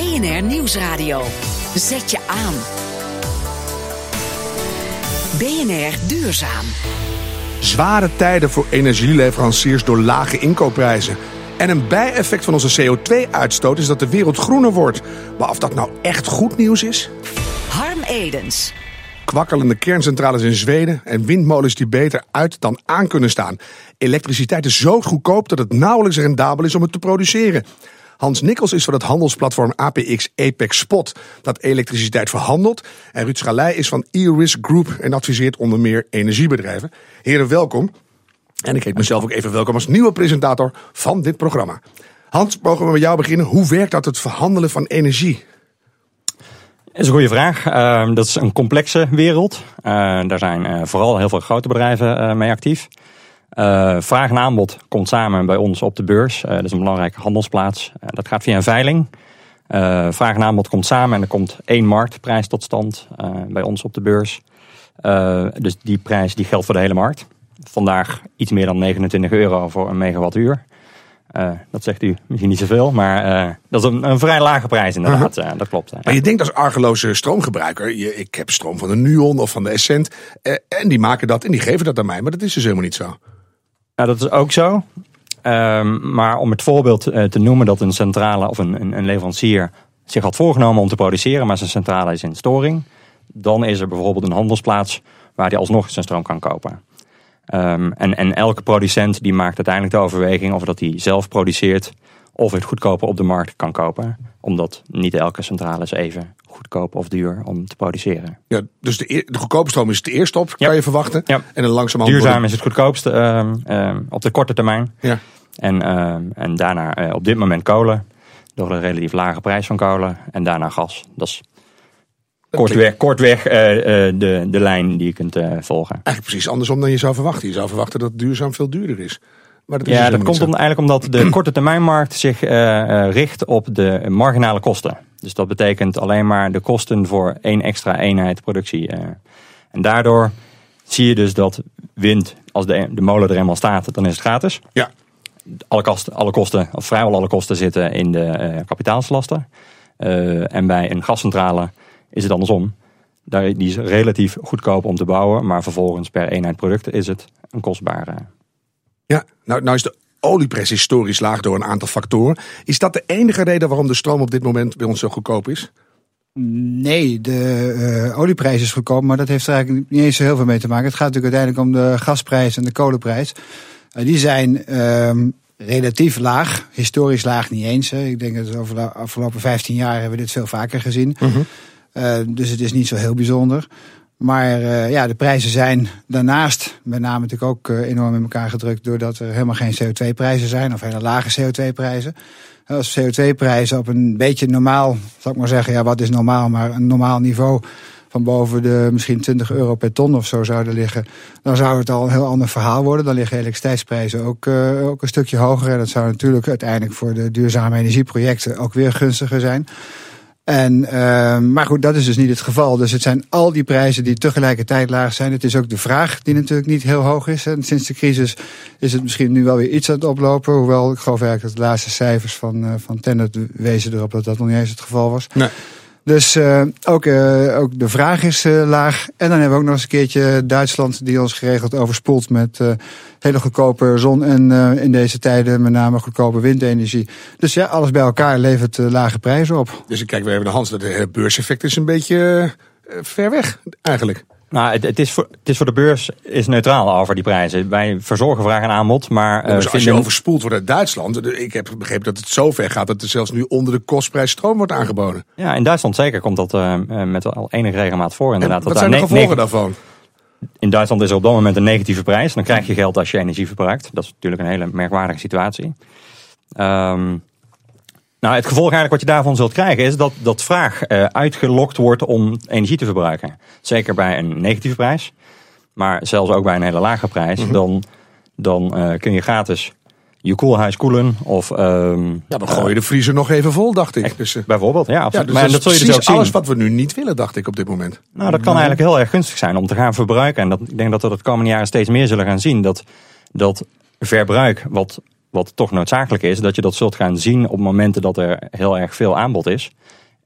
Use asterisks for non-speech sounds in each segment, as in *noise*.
BNR Nieuwsradio. Zet je aan. BNR Duurzaam. Zware tijden voor energieleveranciers door lage inkoopprijzen. En een bijeffect van onze CO2-uitstoot is dat de wereld groener wordt. Maar of dat nou echt goed nieuws is? Harm Edens. Kwakkelende kerncentrales in Zweden en windmolens die beter uit dan aan kunnen staan. Elektriciteit is zo goedkoop dat het nauwelijks rendabel is om het te produceren. Hans Nikkels is van het handelsplatform APX Apex Spot, dat elektriciteit verhandelt. En Ruud Schalij is van E-Risk Group en adviseert onder meer energiebedrijven. Heren, welkom. En ik heet mezelf ook even welkom als nieuwe presentator van dit programma. Hans, mogen we met jou beginnen? Hoe werkt dat, het verhandelen van energie? Dat is een goede vraag. Uh, dat is een complexe wereld. Uh, daar zijn uh, vooral heel veel grote bedrijven mee actief. Vraag en aanbod komt samen bij ons op de beurs. dat is een belangrijke handelsplaats. dat gaat via een veiling. vraag en aanbod komt samen en er komt één marktprijs tot stand bij ons op de beurs. dus die prijs die geldt voor de hele markt. Vandaag iets meer dan 29 euro voor een megawattuur. Uh, dat zegt u misschien niet zoveel, maar uh, dat is een, een, vrij lage prijs inderdaad. Uh, dat klopt. Maar je denkt als argeloze stroomgebruiker, je, ik heb stroom van de Nuon of van de Essent. en die maken dat en die geven dat aan mij, maar dat is dus helemaal niet zo. Nou, dat is ook zo. Ehm, maar om het voorbeeld te noemen dat een centrale of een, een, een, leverancier zich had voorgenomen om te produceren, maar zijn centrale is in storing. Dan is er bijvoorbeeld een handelsplaats waar hij alsnog zijn stroom kan kopen. Um, en, en elke producent die maakt uiteindelijk de overweging of dat hij zelf produceert of het goedkoper op de markt kan kopen. Omdat niet elke centrale is even goedkoop of duur om te produceren. Ja, dus de, de goedkope stroom is het eerste op, kan je verwachten. Ja. En dan langzamerhand... Duurzaam is het goedkoopste um, op de korte termijn. Ja. En, en daarna uh, op dit moment kolen. Door een relatief lage prijs van kolen. En daarna gas. Dat is Kortweg, kortweg uh, de, de lijn die je kunt uh, volgen. Eigenlijk precies andersom dan je zou verwachten. Je zou verwachten dat duurzaam veel duurder is. Maar ja, dus dat komt om, eigenlijk omdat de *clears throat* korte termijnmarkt zich richt op de marginale kosten. Dus dat betekent alleen maar de kosten voor één extra eenheid productie. en daardoor zie je dus dat wind, als de, de molen er eenmaal staat, dan is het gratis. Ja. Alle, kosten, alle kosten, of vrijwel alle kosten zitten in de kapitaalslasten. en bij een gascentrale is het andersom. Daar, die is relatief goedkoop om te bouwen, maar vervolgens per eenheid producten is het een kostbare. Ja, nou, nou is de olieprijs historisch laag door een aantal factoren. Is dat de enige reden waarom de stroom op dit moment bij ons zo goedkoop is? Nee, de uh, olieprijs is goedkoop, maar dat heeft er eigenlijk niet eens zo heel veel mee te maken. Het gaat natuurlijk uiteindelijk om de gasprijs en de kolenprijs. Uh, die zijn uh, relatief laag, historisch laag niet eens. Hè. Ik denk dat over de afgelopen 15 jaar hebben we dit veel vaker gezien. Uh uh, dus het is niet zo heel bijzonder. Maar uh, ja, de prijzen zijn daarnaast met name natuurlijk ook uh, enorm in elkaar gedrukt... doordat er helemaal geen CO2-prijzen zijn of hele lage CO2-prijzen. Als CO2-prijzen op een beetje normaal, zal ik maar zeggen... ja, wat is normaal, maar een normaal niveau van boven de misschien 20 euro per ton of zo zouden liggen... dan zou het al een heel ander verhaal worden. Dan liggen elektriciteitsprijzen ook, uh, ook een stukje hoger. En dat zou natuurlijk uiteindelijk voor de duurzame energieprojecten ook weer gunstiger zijn... En, uh, maar goed, dat is dus niet het geval. Dus het zijn al die prijzen die tegelijkertijd laag zijn. Het is ook de vraag die natuurlijk niet heel hoog is. En sinds de crisis is het misschien nu wel weer iets aan het oplopen. Hoewel ik geloof eigenlijk dat de laatste cijfers van, uh, van Tennet wezen erop dat dat nog niet eens het geval was. Nee. Dus uh, ook, uh, ook de vraag is uh, laag. En dan hebben we ook nog eens een keertje Duitsland die ons geregeld overspoelt met hele goedkope zon en in deze tijden met name goedkope windenergie. Dus ja, alles bij elkaar levert lage prijzen op. Dus ik kijk weer even naar Hans, het beurseffect is een beetje ver weg eigenlijk. Nou, het, het, is voor, het is voor de beurs is neutraal over die prijzen. Wij verzorgen vraag en aanbod, maar... Ja, dus als je overspoeld wordt uit Duitsland... ik heb begrepen dat het zo ver gaat dat er zelfs nu onder de kostprijs stroom wordt aangeboden. Ja, in Duitsland zeker komt dat uh, met al enige regelmaat voor inderdaad. En wat zijn de gevolgen daarvan? In Duitsland is er op dat moment een negatieve prijs. Dan krijg je geld als je energie verbruikt. Dat is natuurlijk een hele merkwaardige situatie. Um, nou, het gevolg eigenlijk wat je daarvan zult krijgen is dat, dat vraag uh, uitgelokt wordt om energie te verbruiken. Zeker bij een negatieve prijs, maar zelfs ook bij een hele lage prijs. Mhm. Dan, dan uh, kun je gratis je koelhuis koelen. Of, uh, ja, dan gooi je de vriezer nog even vol, dacht ik. Dus, uh, bijvoorbeeld, ja, absoluut. Ja, dus maar dat, zul je dus ook alles wat we nu niet willen, dacht ik op dit moment. Nou, dat kan eigenlijk heel erg gunstig zijn om te gaan verbruiken. En dat, ik denk dat we dat het komende jaren steeds meer zullen gaan zien. Dat, dat verbruik wat wat toch noodzakelijk is, dat je dat zult gaan zien op momenten dat er heel erg veel aanbod is.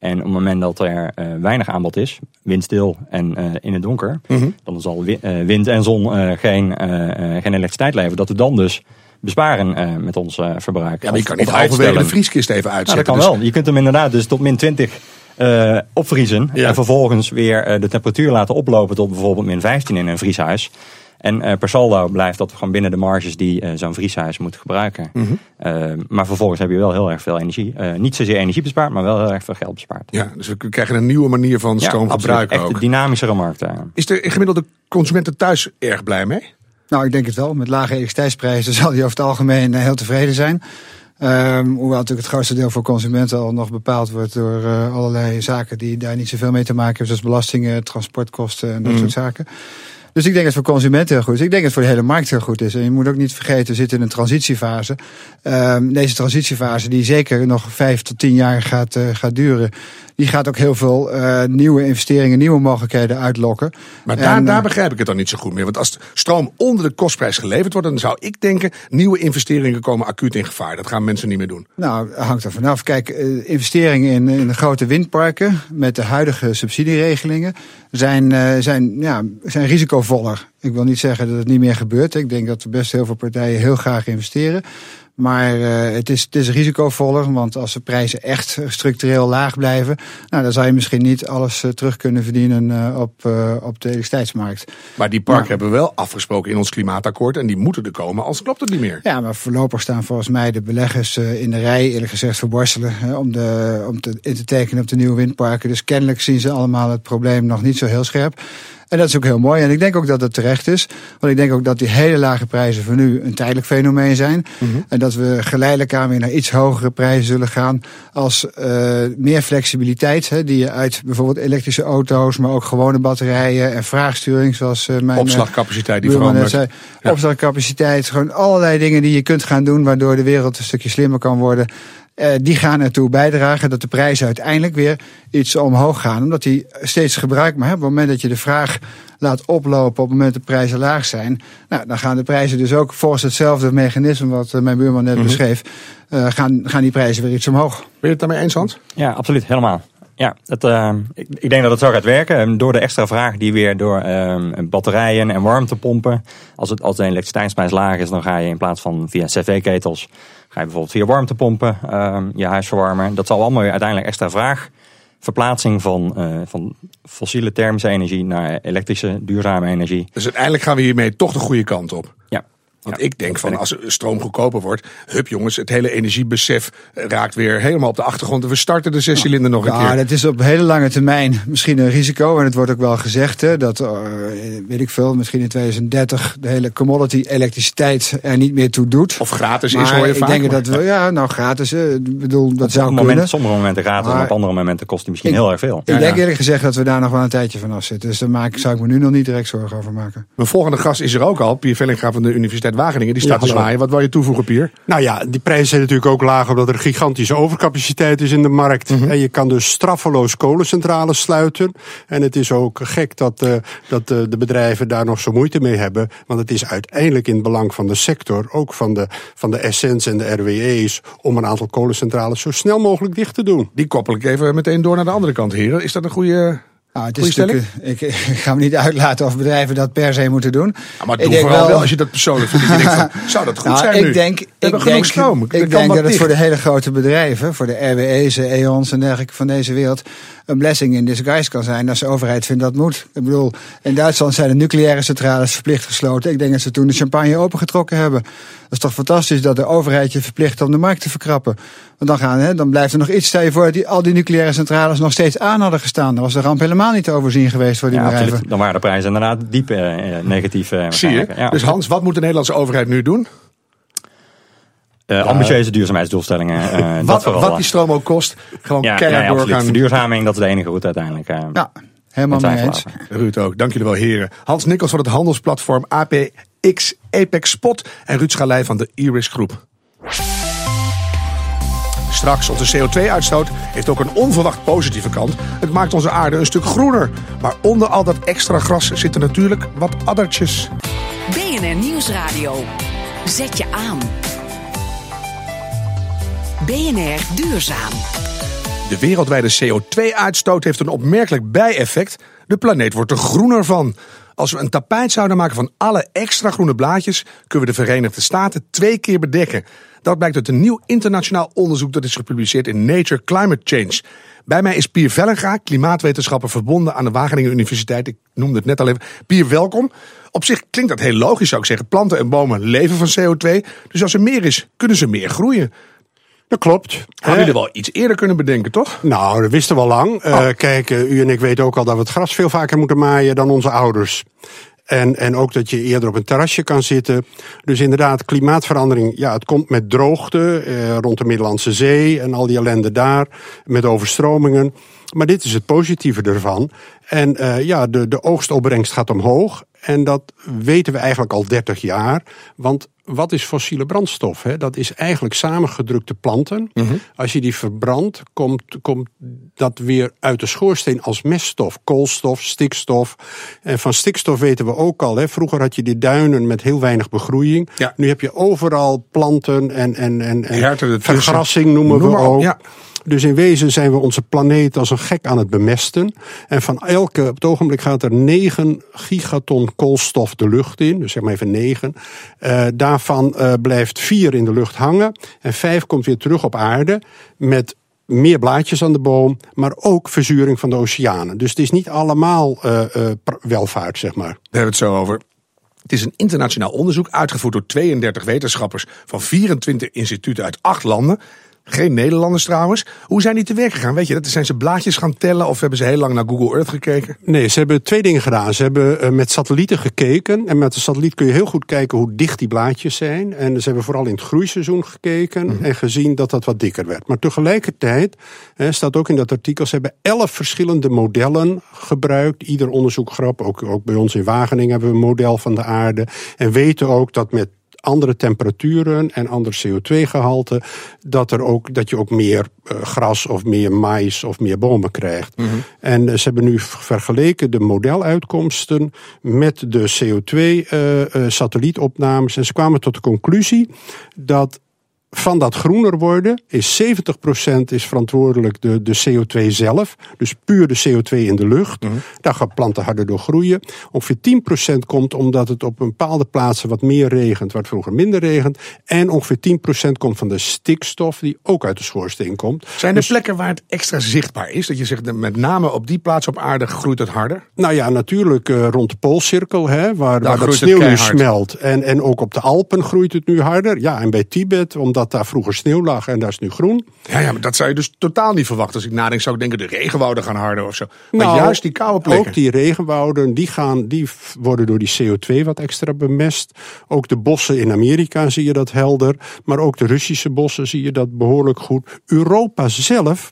En op het moment dat er uh, weinig aanbod is, windstil en uh, in het donker, dan zal wi uh, wind en zon geen, geen elektriciteit leveren. Dat we dan dus besparen met ons verbruik. Ja, maar je kan niet halverwege de vrieskist even uitzetten. Nou, dat kan dus... wel. Je kunt hem inderdaad dus tot min 20 opvriezen. Ja. En vervolgens weer de temperatuur laten oplopen tot bijvoorbeeld min 15 in een vrieshuis. En uh, per saldo blijft dat gewoon binnen de marges die uh, zo'n vrieshuis moet gebruiken. Mhm. Uh, maar vervolgens heb je wel heel erg veel energie. niet zozeer energie bespaard, maar wel heel erg veel geld bespaard. Ja, dus we krijgen een nieuwe manier van stroom ja, gebruiken echt ook. een dynamischere markt. Is de gemiddelde consumenten thuis erg blij mee? Nou, ik denk het wel. Met lage elektriciteitsprijzen *laughs* zal die over het algemeen heel tevreden zijn. Um, hoewel natuurlijk het grootste deel voor consumenten al nog bepaald wordt door uh, allerlei zaken die daar niet zoveel mee te maken hebben, zoals belastingen, transportkosten en dat Mm. soort zaken. Dus ik denk dat het voor consumenten heel goed is. Ik denk dat het voor de hele markt heel goed is. En je moet ook niet vergeten, we zitten in een transitiefase. Um, deze transitiefase, die zeker nog vijf tot tien jaar gaat, uh, gaat duren, die gaat ook heel veel uh, nieuwe investeringen, nieuwe mogelijkheden uitlokken. Maar daar, en, daar begrijp ik het dan niet zo goed meer. Want als stroom onder de kostprijs geleverd wordt, dan zou ik denken, nieuwe investeringen komen acuut in gevaar. Dat gaan mensen niet meer doen. Nou, hangt er vanaf. Kijk, uh, investeringen in, in de grote windparken met de huidige subsidieregelingen zijn, zijn, ja, zijn risicovoller. Ik wil niet zeggen dat het niet meer gebeurt. Ik denk dat er best heel veel partijen heel graag investeren. Maar uh, het, is, het is risicovoller, want als de prijzen echt structureel laag blijven, nou, dan zou je misschien niet alles uh, terug kunnen verdienen uh, op, op de elektriciteitsmarkt. Maar die parken hebben we wel afgesproken in ons klimaatakkoord en die moeten er komen, als klopt het niet meer. Ja, maar voorlopig staan volgens mij de beleggers in de rij, eerlijk gezegd, voor borstelen om, de, om te, in te tekenen op de nieuwe windparken. Dus kennelijk zien ze allemaal het probleem nog niet zo heel scherp. En dat is ook heel mooi. En ik denk ook dat het terecht is. Want ik denk ook dat die hele lage prijzen voor nu een tijdelijk fenomeen zijn. Mm -hmm. En dat we geleidelijk aan weer naar iets hogere prijzen zullen gaan. Als uh, meer flexibiliteit. Hè, die je uit bijvoorbeeld elektrische auto's, maar ook gewone batterijen en vraagsturing. Zoals uh, mijn. Opslagcapaciteit die verandert. Zei, ja. Opslagcapaciteit. Gewoon allerlei dingen die je kunt gaan doen. Waardoor de wereld een stukje slimmer kan worden. Uh, die gaan ertoe bijdragen dat de prijzen uiteindelijk weer iets omhoog gaan. Omdat die steeds gebruikt maar hebben. Op het moment dat je de vraag laat oplopen, op het moment dat de prijzen laag zijn, nou, dan gaan de prijzen dus ook volgens hetzelfde mechanisme wat uh, mijn buurman net mm -hmm. beschreef, uh, gaan, gaan die prijzen weer iets omhoog. Ben je het daarmee eens, Hans? Ja, absoluut, helemaal. Ja, het, uh, ik, ik, denk dat het zo gaat werken. Door de extra vraag die weer door uh, batterijen en warmtepompen. Als, het, als de elektriciteitsprijs laag is, dan ga je in plaats van via cv-ketels. Ga je bijvoorbeeld via warmtepompen uh, je huis verwarmen. Dat zal allemaal uiteindelijk extra vraag. Verplaatsing van, uh, van fossiele thermische energie naar elektrische duurzame energie. Dus uiteindelijk gaan we hiermee toch de goede kant op. Ja. Want ja, ik denk van als stroom goedkoper wordt, hup jongens, het hele energiebesef raakt weer helemaal op de achtergrond. En we starten de zescilinder nog een ja, keer. Ja, dat is op hele lange termijn misschien een risico. En het wordt ook wel gezegd hè, dat, uh, weet ik veel, misschien in 2030 de hele commodity elektriciteit er niet meer toe doet. Of gratis maar is, hoor je ik vaak. denk dat we, ja, nou gratis, ik bedoel, dat op zou moment, kunnen. sommige momenten gratis maar, en op andere momenten kost die misschien ik, heel erg veel. Ik ja, denk eerlijk gezegd dat we daar nog wel een tijdje van af zitten. Dus daar maak, zou ik me nu nog niet direct zorgen over maken. Mijn volgende gast is er ook al, Pier Vellinga van de Universiteit Wageningen. Die staat te zwaaien. Wat wil je toevoegen, Pier? Nou ja, die prijzen zijn natuurlijk ook laag omdat er gigantische overcapaciteit is in de markt. Mhm. Mm -hmm. En je kan dus straffeloos kolencentrales sluiten. En het is ook gek dat, uh, dat uh, de bedrijven daar nog zo moeite mee hebben. Want het is uiteindelijk in het belang van de sector, ook van de, van de Essence en de RWE's, om een aantal kolencentrales zo snel mogelijk dicht te doen. Die koppel ik even meteen door naar de andere kant, heren. Is dat een goede... Nou, het is ik, ik, *laughs* ik, ga me niet uitlaten of bedrijven dat per se moeten doen. Ja, maar doe ik vooral wel, wel als je dat persoonlijk vindt. Dat van, zou dat goed nou, zijn ik nu? Denk, ik denk, stroom. ik denk dat het voor de hele grote bedrijven, voor de RWE's, EON's en dergelijke van deze wereld, een blessing in disguise kan zijn als de overheid vindt dat moet. Ik bedoel, in Duitsland zijn de nucleaire centrales verplicht gesloten. Ik denk dat ze toen de champagne opengetrokken hebben. Dat is toch fantastisch dat de overheid je verplicht om de markt te verkrappen. Want dan, gaan, hè, dan blijft er nog iets. Stel je voor dat die, al die nucleaire centrales nog steeds aan hadden gestaan. Dan was de ramp helemaal niet te overzien geweest voor die ja, bedrijven. Absoluut. Dan waren de prijzen inderdaad diep uh, negatief. Uh, Zie je? Ja. Dus Hans, wat moet de Nederlandse overheid nu doen? Uh, ambitieuze duurzaamheidsdoelstellingen. *laughs* Uh, wat, dat vooral, wat die stroom ook kost, gewoon ja, keihard ja, ja, doorgaan. Verduurzaming, dat is de enige route uiteindelijk. Uh, ja, helemaal mee eens. Ruud ook, dank jullie wel heren. Hans Nikkels van het handelsplatform APX Apex Spot en Ruud Schalij van de Iris Groep. Straks, onze CO2-uitstoot heeft ook een onverwacht positieve kant. Het maakt onze aarde een stuk groener. Maar onder al dat extra gras zitten natuurlijk wat addertjes. BNR Nieuwsradio. Zet je aan. BNR Duurzaam. De wereldwijde CO2-uitstoot heeft een opmerkelijk bijeffect. De planeet wordt er groener van. Als we een tapijt zouden maken van alle extra groene blaadjes, kunnen we de Verenigde Staten twee keer bedekken. Dat blijkt uit een nieuw internationaal onderzoek dat is gepubliceerd in Nature Climate Change. Bij mij is Pier Vellenga, klimaatwetenschapper verbonden aan de Wageningen Universiteit. Ik noemde het net al even. Pier, welkom. Op zich klinkt dat heel logisch, zou ik zeggen. Planten en bomen leven van CO2. Dus als er meer is, kunnen ze meer groeien. Dat klopt. Hadden jullie wel iets eerder kunnen bedenken, toch? Nou, dat wisten we al lang. Oh. Uh, kijk, uh, u en ik weten ook al dat we het gras veel vaker moeten maaien dan onze ouders. En, en ook dat je eerder op een terrasje kan zitten. Dus inderdaad, klimaatverandering, ja, het komt met droogte eh, rond de Middellandse Zee en al die ellende daar, met overstromingen. Maar dit is het positieve ervan. En uh, ja, de, de oogstopbrengst gaat omhoog. En dat weten we eigenlijk al 30 jaar. Want wat is fossiele brandstof? Hè? Dat is eigenlijk samengedrukte planten. Mm -hmm. Als je die verbrandt, komt, komt dat weer uit de schoorsteen als meststof. Koolstof, stikstof. En van stikstof weten we ook al. Hè? Vroeger had je die duinen met heel weinig begroeiing. Ja. Nu heb je overal planten en, en, en, en vergrassing noemen Noem we ook. Ja. Dus in wezen zijn we onze planeet als een gek aan het bemesten. En van elke, op het ogenblik gaat er 9 gigaton koolstof de lucht in. Dus zeg maar even 9. Uh, daarvan uh, blijft 4 in de lucht hangen. En 5 komt weer terug op aarde met meer blaadjes aan de boom, maar ook verzuring van de oceanen. Dus het is niet allemaal uh, uh, welvaart, zeg maar. Daar hebben we het zo over. Het is een internationaal onderzoek uitgevoerd door 32 wetenschappers van 24 instituten uit 8 landen. Geen Nederlanders trouwens. Hoe zijn die te werk gegaan? Weet je, dat zijn ze blaadjes gaan tellen of hebben ze heel lang naar Google Earth gekeken? Nee, ze hebben twee dingen gedaan. Ze hebben uh, met satellieten gekeken. En met de satelliet kun je heel goed kijken hoe dicht die blaadjes zijn. En ze hebben vooral in het groeiseizoen gekeken mm-hmm. en gezien dat dat wat dikker werd. Maar tegelijkertijd, staat ook in dat artikel, ze hebben elf verschillende modellen gebruikt. Ieder onderzoekgrap, ook, ook bij ons in Wageningen hebben we een model van de aarde. En weten ook dat met andere temperaturen en ander CO2-gehalte, dat, er ook, dat je ook meer uh, gras of meer mais of meer bomen krijgt. Mm-hmm. En uh, ze hebben nu vergeleken de modeluitkomsten met de CO2-satellietopnames. Uh, en ze kwamen tot de conclusie dat van dat groener worden is 70% is verantwoordelijk de, de CO2 zelf. Dus puur de CO2 in de lucht. Mm -hmm. Daar gaan planten harder door groeien. Ongeveer 10% komt omdat het op bepaalde plaatsen wat meer regent, het vroeger minder regent. En ongeveer 10% komt van de stikstof die ook uit de schoorsteen komt. Zijn er dus, plekken waar het extra zichtbaar is? Dat je zegt, met name op die plaats op aarde groeit het harder? Nou ja, natuurlijk uh, rond de Poolcirkel, hè, waar, waar dat sneeuw nu smelt. En, en ook op de Alpen groeit het nu harder. Ja, en bij Tibet, omdat dat daar vroeger sneeuw lag en daar is nu groen. Ja, ja, maar dat zou je dus totaal niet verwachten. Als ik nadenk, zou ik denken de regenwouden gaan harder of zo. Maar nou, juist die koude plekken. Ook die regenwouden, die, gaan, die worden door die CO2 wat extra bemest. Ook de bossen in Amerika zie je dat helder. Maar ook de Russische bossen zie je dat behoorlijk goed. Europa zelf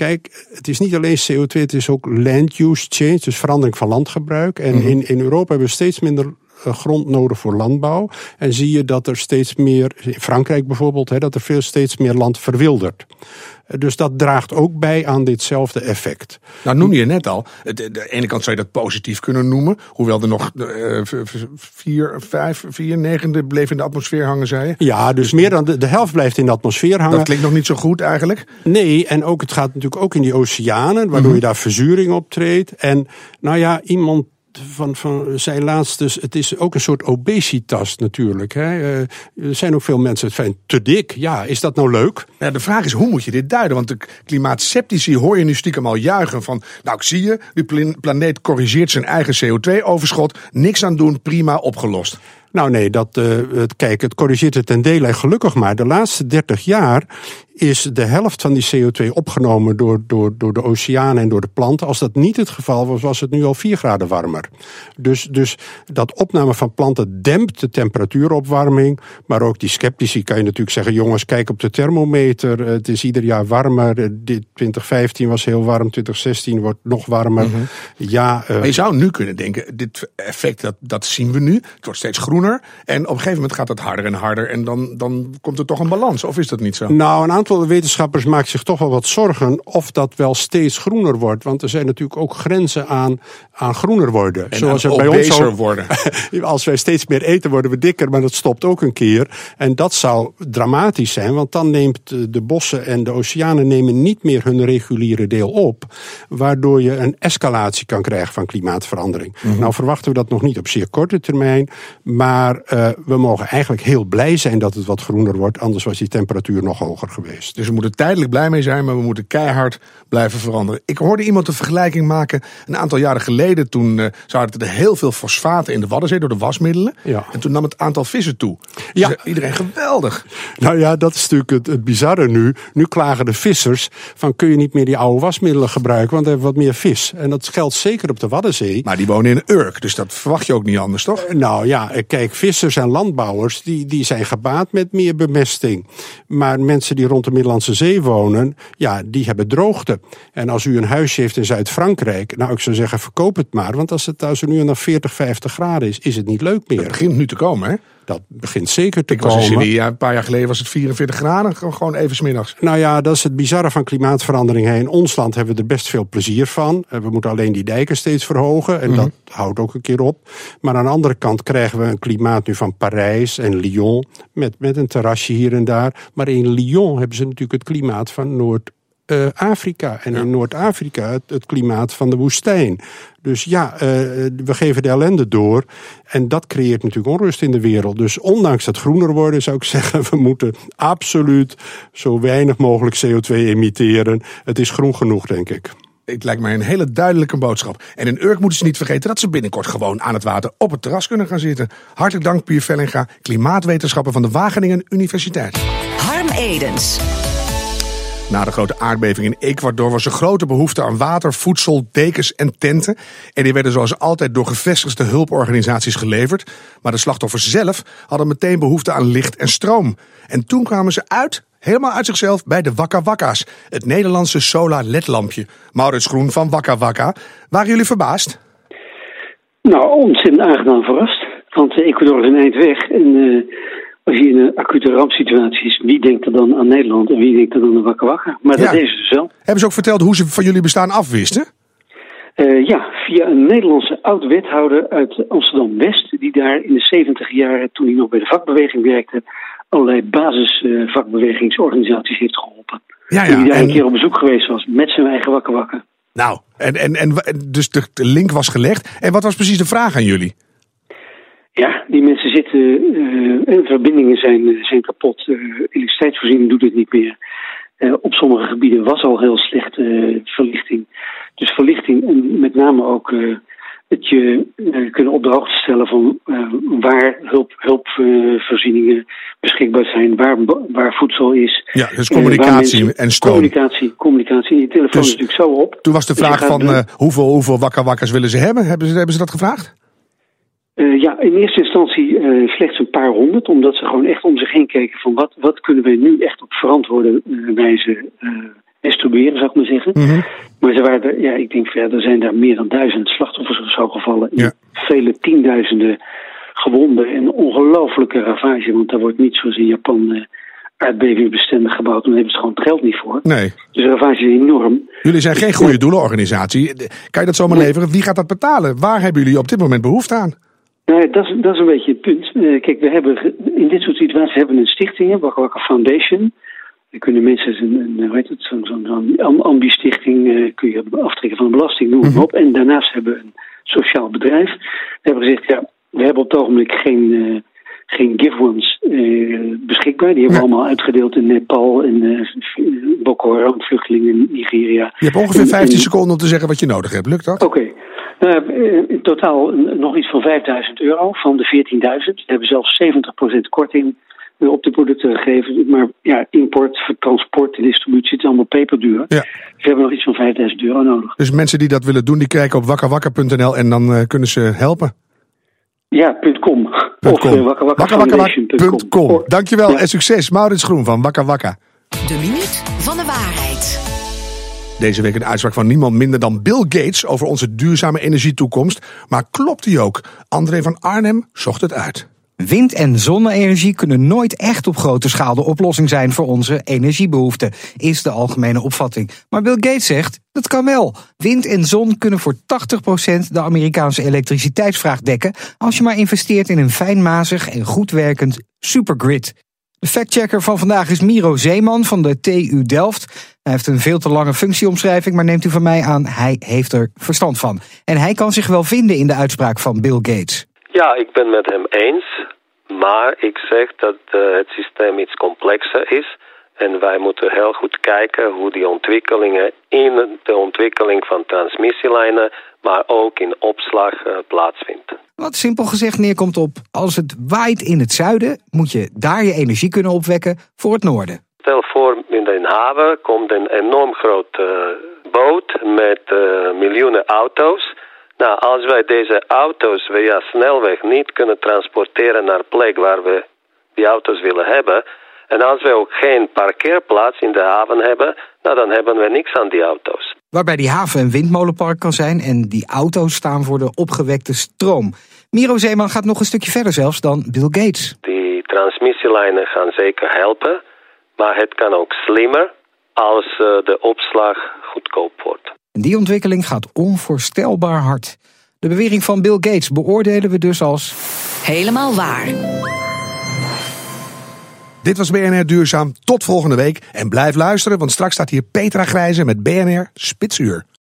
Kijk, het is niet alleen CO2, het is ook land use change, dus verandering van landgebruik. En mm-hmm. in, in Europa hebben we steeds minder grond nodig voor landbouw. En zie je dat er steeds meer, in Frankrijk bijvoorbeeld, hè, dat er veel steeds meer land verwildert. Dus dat draagt ook bij aan ditzelfde effect. Nou noem je net al, de, de ene kant zou je dat positief kunnen noemen. Hoewel er nog uh, vier, vijf, vier negende bleef in de atmosfeer hangen, zei je. Ja, dus meer dan de, de helft blijft in de atmosfeer hangen. Dat klinkt nog niet zo goed eigenlijk. Nee, en ook het gaat natuurlijk ook in die oceanen, waardoor mm-hmm. je daar verzuring optreedt. En nou ja, iemand van, van zei laatst dus, het is ook een soort obesitas natuurlijk. Hè. Uh, er zijn ook veel mensen het zijn te dik. Ja, is dat nou leuk? Ja, de vraag is, hoe moet je dit duiden? Want de klimaatceptici hoor je nu stiekem al juichen van... nou, ik zie je, die planeet corrigeert zijn eigen CO2-overschot. Niks aan doen, prima, opgelost. Nou nee, dat, uh, het, kijk, het corrigeert het ten dele gelukkig maar. De laatste 30 jaar is de helft van die CO2 opgenomen door, door, door de oceanen en door de planten. Als dat niet het geval was, was het nu al 4 graden warmer. Dus, dus dat opname van planten dempt de temperatuuropwarming. Maar ook die sceptici kan je natuurlijk zeggen: jongens, kijk op de thermometer. Het is ieder jaar warmer. Dit 2015 was heel warm, 2016 wordt nog warmer. Mm -hmm. Ja, uh, maar je zou nu kunnen denken: dit effect dat, dat zien we nu. Het wordt steeds groener groener. En op een gegeven moment gaat het harder en harder. En dan, dan komt er toch een balans. Of is dat niet zo? Nou, een aantal wetenschappers maakt zich toch wel wat zorgen of dat wel steeds groener wordt. Want er zijn natuurlijk ook grenzen aan, aan groener worden. En Zoals er bij ons worden. *laughs* Als wij steeds meer eten, worden we dikker, maar dat stopt ook een keer. En dat zou dramatisch zijn, want dan neemt de bossen en de oceanen nemen niet meer hun reguliere deel op. Waardoor je een escalatie kan krijgen van klimaatverandering. Mhm. Nou verwachten we dat nog niet op zeer korte termijn. Maar uh, we mogen eigenlijk heel blij zijn dat het wat groener wordt. Anders was die temperatuur nog hoger geweest. Dus we moeten tijdelijk blij mee zijn, maar we moeten keihard blijven veranderen. Ik hoorde iemand een vergelijking maken een aantal jaren geleden. Toen uh, zaten er heel veel fosfaten in de Waddenzee door de wasmiddelen. Ja. En toen nam het aantal vissen toe. Dus ja. iedereen geweldig. Nou ja, dat is natuurlijk het, het bizarre nu. Nu klagen de vissers van kun je niet meer die oude wasmiddelen gebruiken, want we hebben wat meer vis. En dat geldt zeker op de Waddenzee. Maar die wonen in Urk, dus dat verwacht je ook niet anders, toch? Uh, nou ja, eh, kijk, vissers en landbouwers die, die zijn gebaat met meer bemesting. Maar mensen die rond de Middellandse Zee wonen, ja, die hebben droogte. En als u een huisje heeft in Zuid-Frankrijk, nou ik zou zeggen verkoop het maar. Want als het, als er nu naar 40, 50 graden is, is het niet leuk meer. Het begint nu te komen, hè? Dat begint zeker te ik komen. Was in Sevilla, een paar jaar geleden was het 44 graden, gewoon even smiddags. Nou ja, dat is het bizarre van klimaatverandering. In ons land hebben we er best veel plezier van. We moeten alleen die dijken steeds verhogen. En mm -hmm. dat houdt ook een keer op. Maar aan de andere kant krijgen we een klimaat nu van Parijs en Lyon. Met, met een terrasje hier en daar. Maar in Lyon hebben ze natuurlijk het klimaat van Noord uh, Afrika. En ja. in Noord-Afrika het, het, klimaat van de woestijn. Dus ja, uh, we geven de ellende door. En dat creëert natuurlijk onrust in de wereld. Dus ondanks dat groener worden, zou ik *laughs* zeggen, we moeten absoluut zo weinig mogelijk CO2 emitteren. Het is groen genoeg, denk ik. Het lijkt mij een hele duidelijke boodschap. En in Urk moeten ze niet vergeten dat ze binnenkort gewoon aan het water op het terras kunnen gaan zitten. Hartelijk dank, Pier Vellinga, klimaatwetenschapper van de Wageningen Universiteit. Harm Edens. Na de grote aardbeving in Ecuador was er grote behoefte aan water, voedsel, dekens en tenten. En die werden zoals altijd door gevestigde hulporganisaties geleverd. Maar de slachtoffers zelf hadden meteen behoefte aan licht en stroom. En toen kwamen ze uit, helemaal uit zichzelf, bij de Wakka Wakka's. Het Nederlandse solar ledlampje. Maurits Groen van Wakka Wakka. Waren jullie verbaasd? Nou, ontzettend aangenaam verrast. Want Ecuador is een eind weg. En uh, als je in een acute rampsituatie is, wie denkt er dan aan Nederland en wie denkt er dan aan Wakka Wakka? Maar dat Ja. is dus wel. Hebben ze ook verteld hoe ze van jullie bestaan afwisten? Eh, ja, via een Nederlandse oud-wethouder uit Amsterdam-West, die daar in de 70 jaren, toen hij nog bij de vakbeweging werkte, allerlei basisvakbewegingsorganisaties heeft geholpen. Ja, En die daar en- een keer op bezoek geweest was met zijn eigen Wakka Wakka. Nou, en, en, en, dus de link was gelegd. En wat was precies de vraag aan jullie? Ja, die mensen zitten, eh, eh, verbindingen zijn, eh, zijn kapot. Eh, elektriciteitsvoorziening doet het niet meer. Op sommige gebieden was al heel slecht verlichting. Dus verlichting en met name ook het je kunnen op de hoogte stellen van waar hulp, hulpvoorzieningen beschikbaar zijn, waar, waar voedsel is. Ja, dus communicatie mensen- en stroom. Communicatie, communicatie. Je telefoon Dus is natuurlijk zo op. Toen was de Dus vraag van hoeveel, hoeveel wakka wakkas willen ze hebben? Hebben ze, hebben ze dat gevraagd? Eh, ja, in eerste instantie eh, slechts een paar honderd, omdat ze gewoon echt om zich heen keken van wat, wat kunnen wij nu echt op verantwoorde eh, wijze distribueren, zou ik maar zeggen. Mhm. Maar ze waren er, ja, ik denk verder zijn daar meer dan duizend slachtoffers of zo gevallen. Ja. Vele tienduizenden gewonden en ongelofelijke ravage, want daar wordt niet zoals in Japan aardbevingsbestendig gebouwd, dan hebben ze gewoon het geld niet voor. Nee. Dus de ravage is enorm. Jullie zijn geen goede doelenorganisatie. Kan je dat zomaar leveren? Wie gaat dat betalen? Waar hebben jullie op dit moment behoefte aan? Nee, dat is, dat is een beetje het punt. Eh, kijk, we hebben in dit soort situaties hebben we een stichting, Wakka Wakka Foundation. Dan kunnen mensen een, een hoe heet het, zo'n zo'n zo'n am- ambi-stichting eh, kun je aftrekken van de belasting, noem maar op. En daarnaast hebben we een sociaal bedrijf. We hebben gezegd, ja, we hebben op het ogenblik geen, eh, geen give-ones beschikbaar. Die hebben we allemaal uitgedeeld in Nepal en eh, Boko Haram vluchtelingen in Nigeria. Je hebt ongeveer En- 15 en- seconden om te zeggen wat je nodig hebt. Lukt dat? Oké. Nou, eh, in totaal eh, nog iets van 5000 euro van de 14.000. We hebben zelfs 70% korting eh, op de producten gegeven. Maar ja, import, transport, distributie, het is allemaal peperduur. Ja. Dus we hebben nog iets van 5000 euro nodig. Dus mensen die dat willen doen, die kijken op wakkawakka.nl en dan eh, kunnen ze helpen. Ja, .com. Punt Of uh, wakkawakkafoundation.com. Wakka. Dankjewel Ja. en succes. Maurits Groen van Wakka Wakka. De minuut van de waarheid. Deze week een uitspraak van niemand minder dan Bill Gates over onze duurzame energietoekomst. Maar klopt die ook? André van Arnhem zocht het uit. Wind- en zonne-energie kunnen nooit echt op grote schaal de oplossing zijn voor onze energiebehoeften, is de algemene opvatting. Maar Bill Gates zegt dat kan wel. Wind en zon kunnen voor 80% de Amerikaanse elektriciteitsvraag dekken als je maar investeert in een fijnmazig en goed werkend supergrid. De factchecker van vandaag is Miro Zeeman van de TU Delft. Hij heeft een veel te lange functieomschrijving, maar neemt u van mij aan, hij heeft er verstand van. En hij kan zich wel vinden in de uitspraak van Bill Gates. Ja, ik ben met hem eens. Maar ik zeg dat uh, het systeem iets complexer is. En wij moeten heel goed kijken hoe die ontwikkelingen in de ontwikkeling van transmissielijnen, maar ook in opslag uh, plaatsvindt. Wat simpel gezegd neerkomt op: als het waait in het zuiden, moet je daar je energie kunnen opwekken voor het noorden. Stel voor, de haven komt een enorm grote uh, boot met miljoenen auto's. Nou, als wij deze auto's via snelweg niet kunnen transporteren naar plek waar we die auto's willen hebben, en als we ook geen parkeerplaats in de haven hebben, nou dan hebben we niks aan die auto's. Waarbij die haven een windmolenpark kan zijn en die auto's staan voor de opgewekte stroom. Miro Zeeman gaat nog een stukje verder zelfs dan Bill Gates. Die transmissielijnen gaan zeker helpen, maar het kan ook slimmer als uh, de opslag goedkoop wordt. En die ontwikkeling gaat onvoorstelbaar hard. De bewering van Bill Gates beoordelen we dus als. Helemaal waar. Dit was BNR Duurzaam. Tot volgende week. En blijf luisteren, want straks staat hier Petra Grijze met BNR Spitsuur.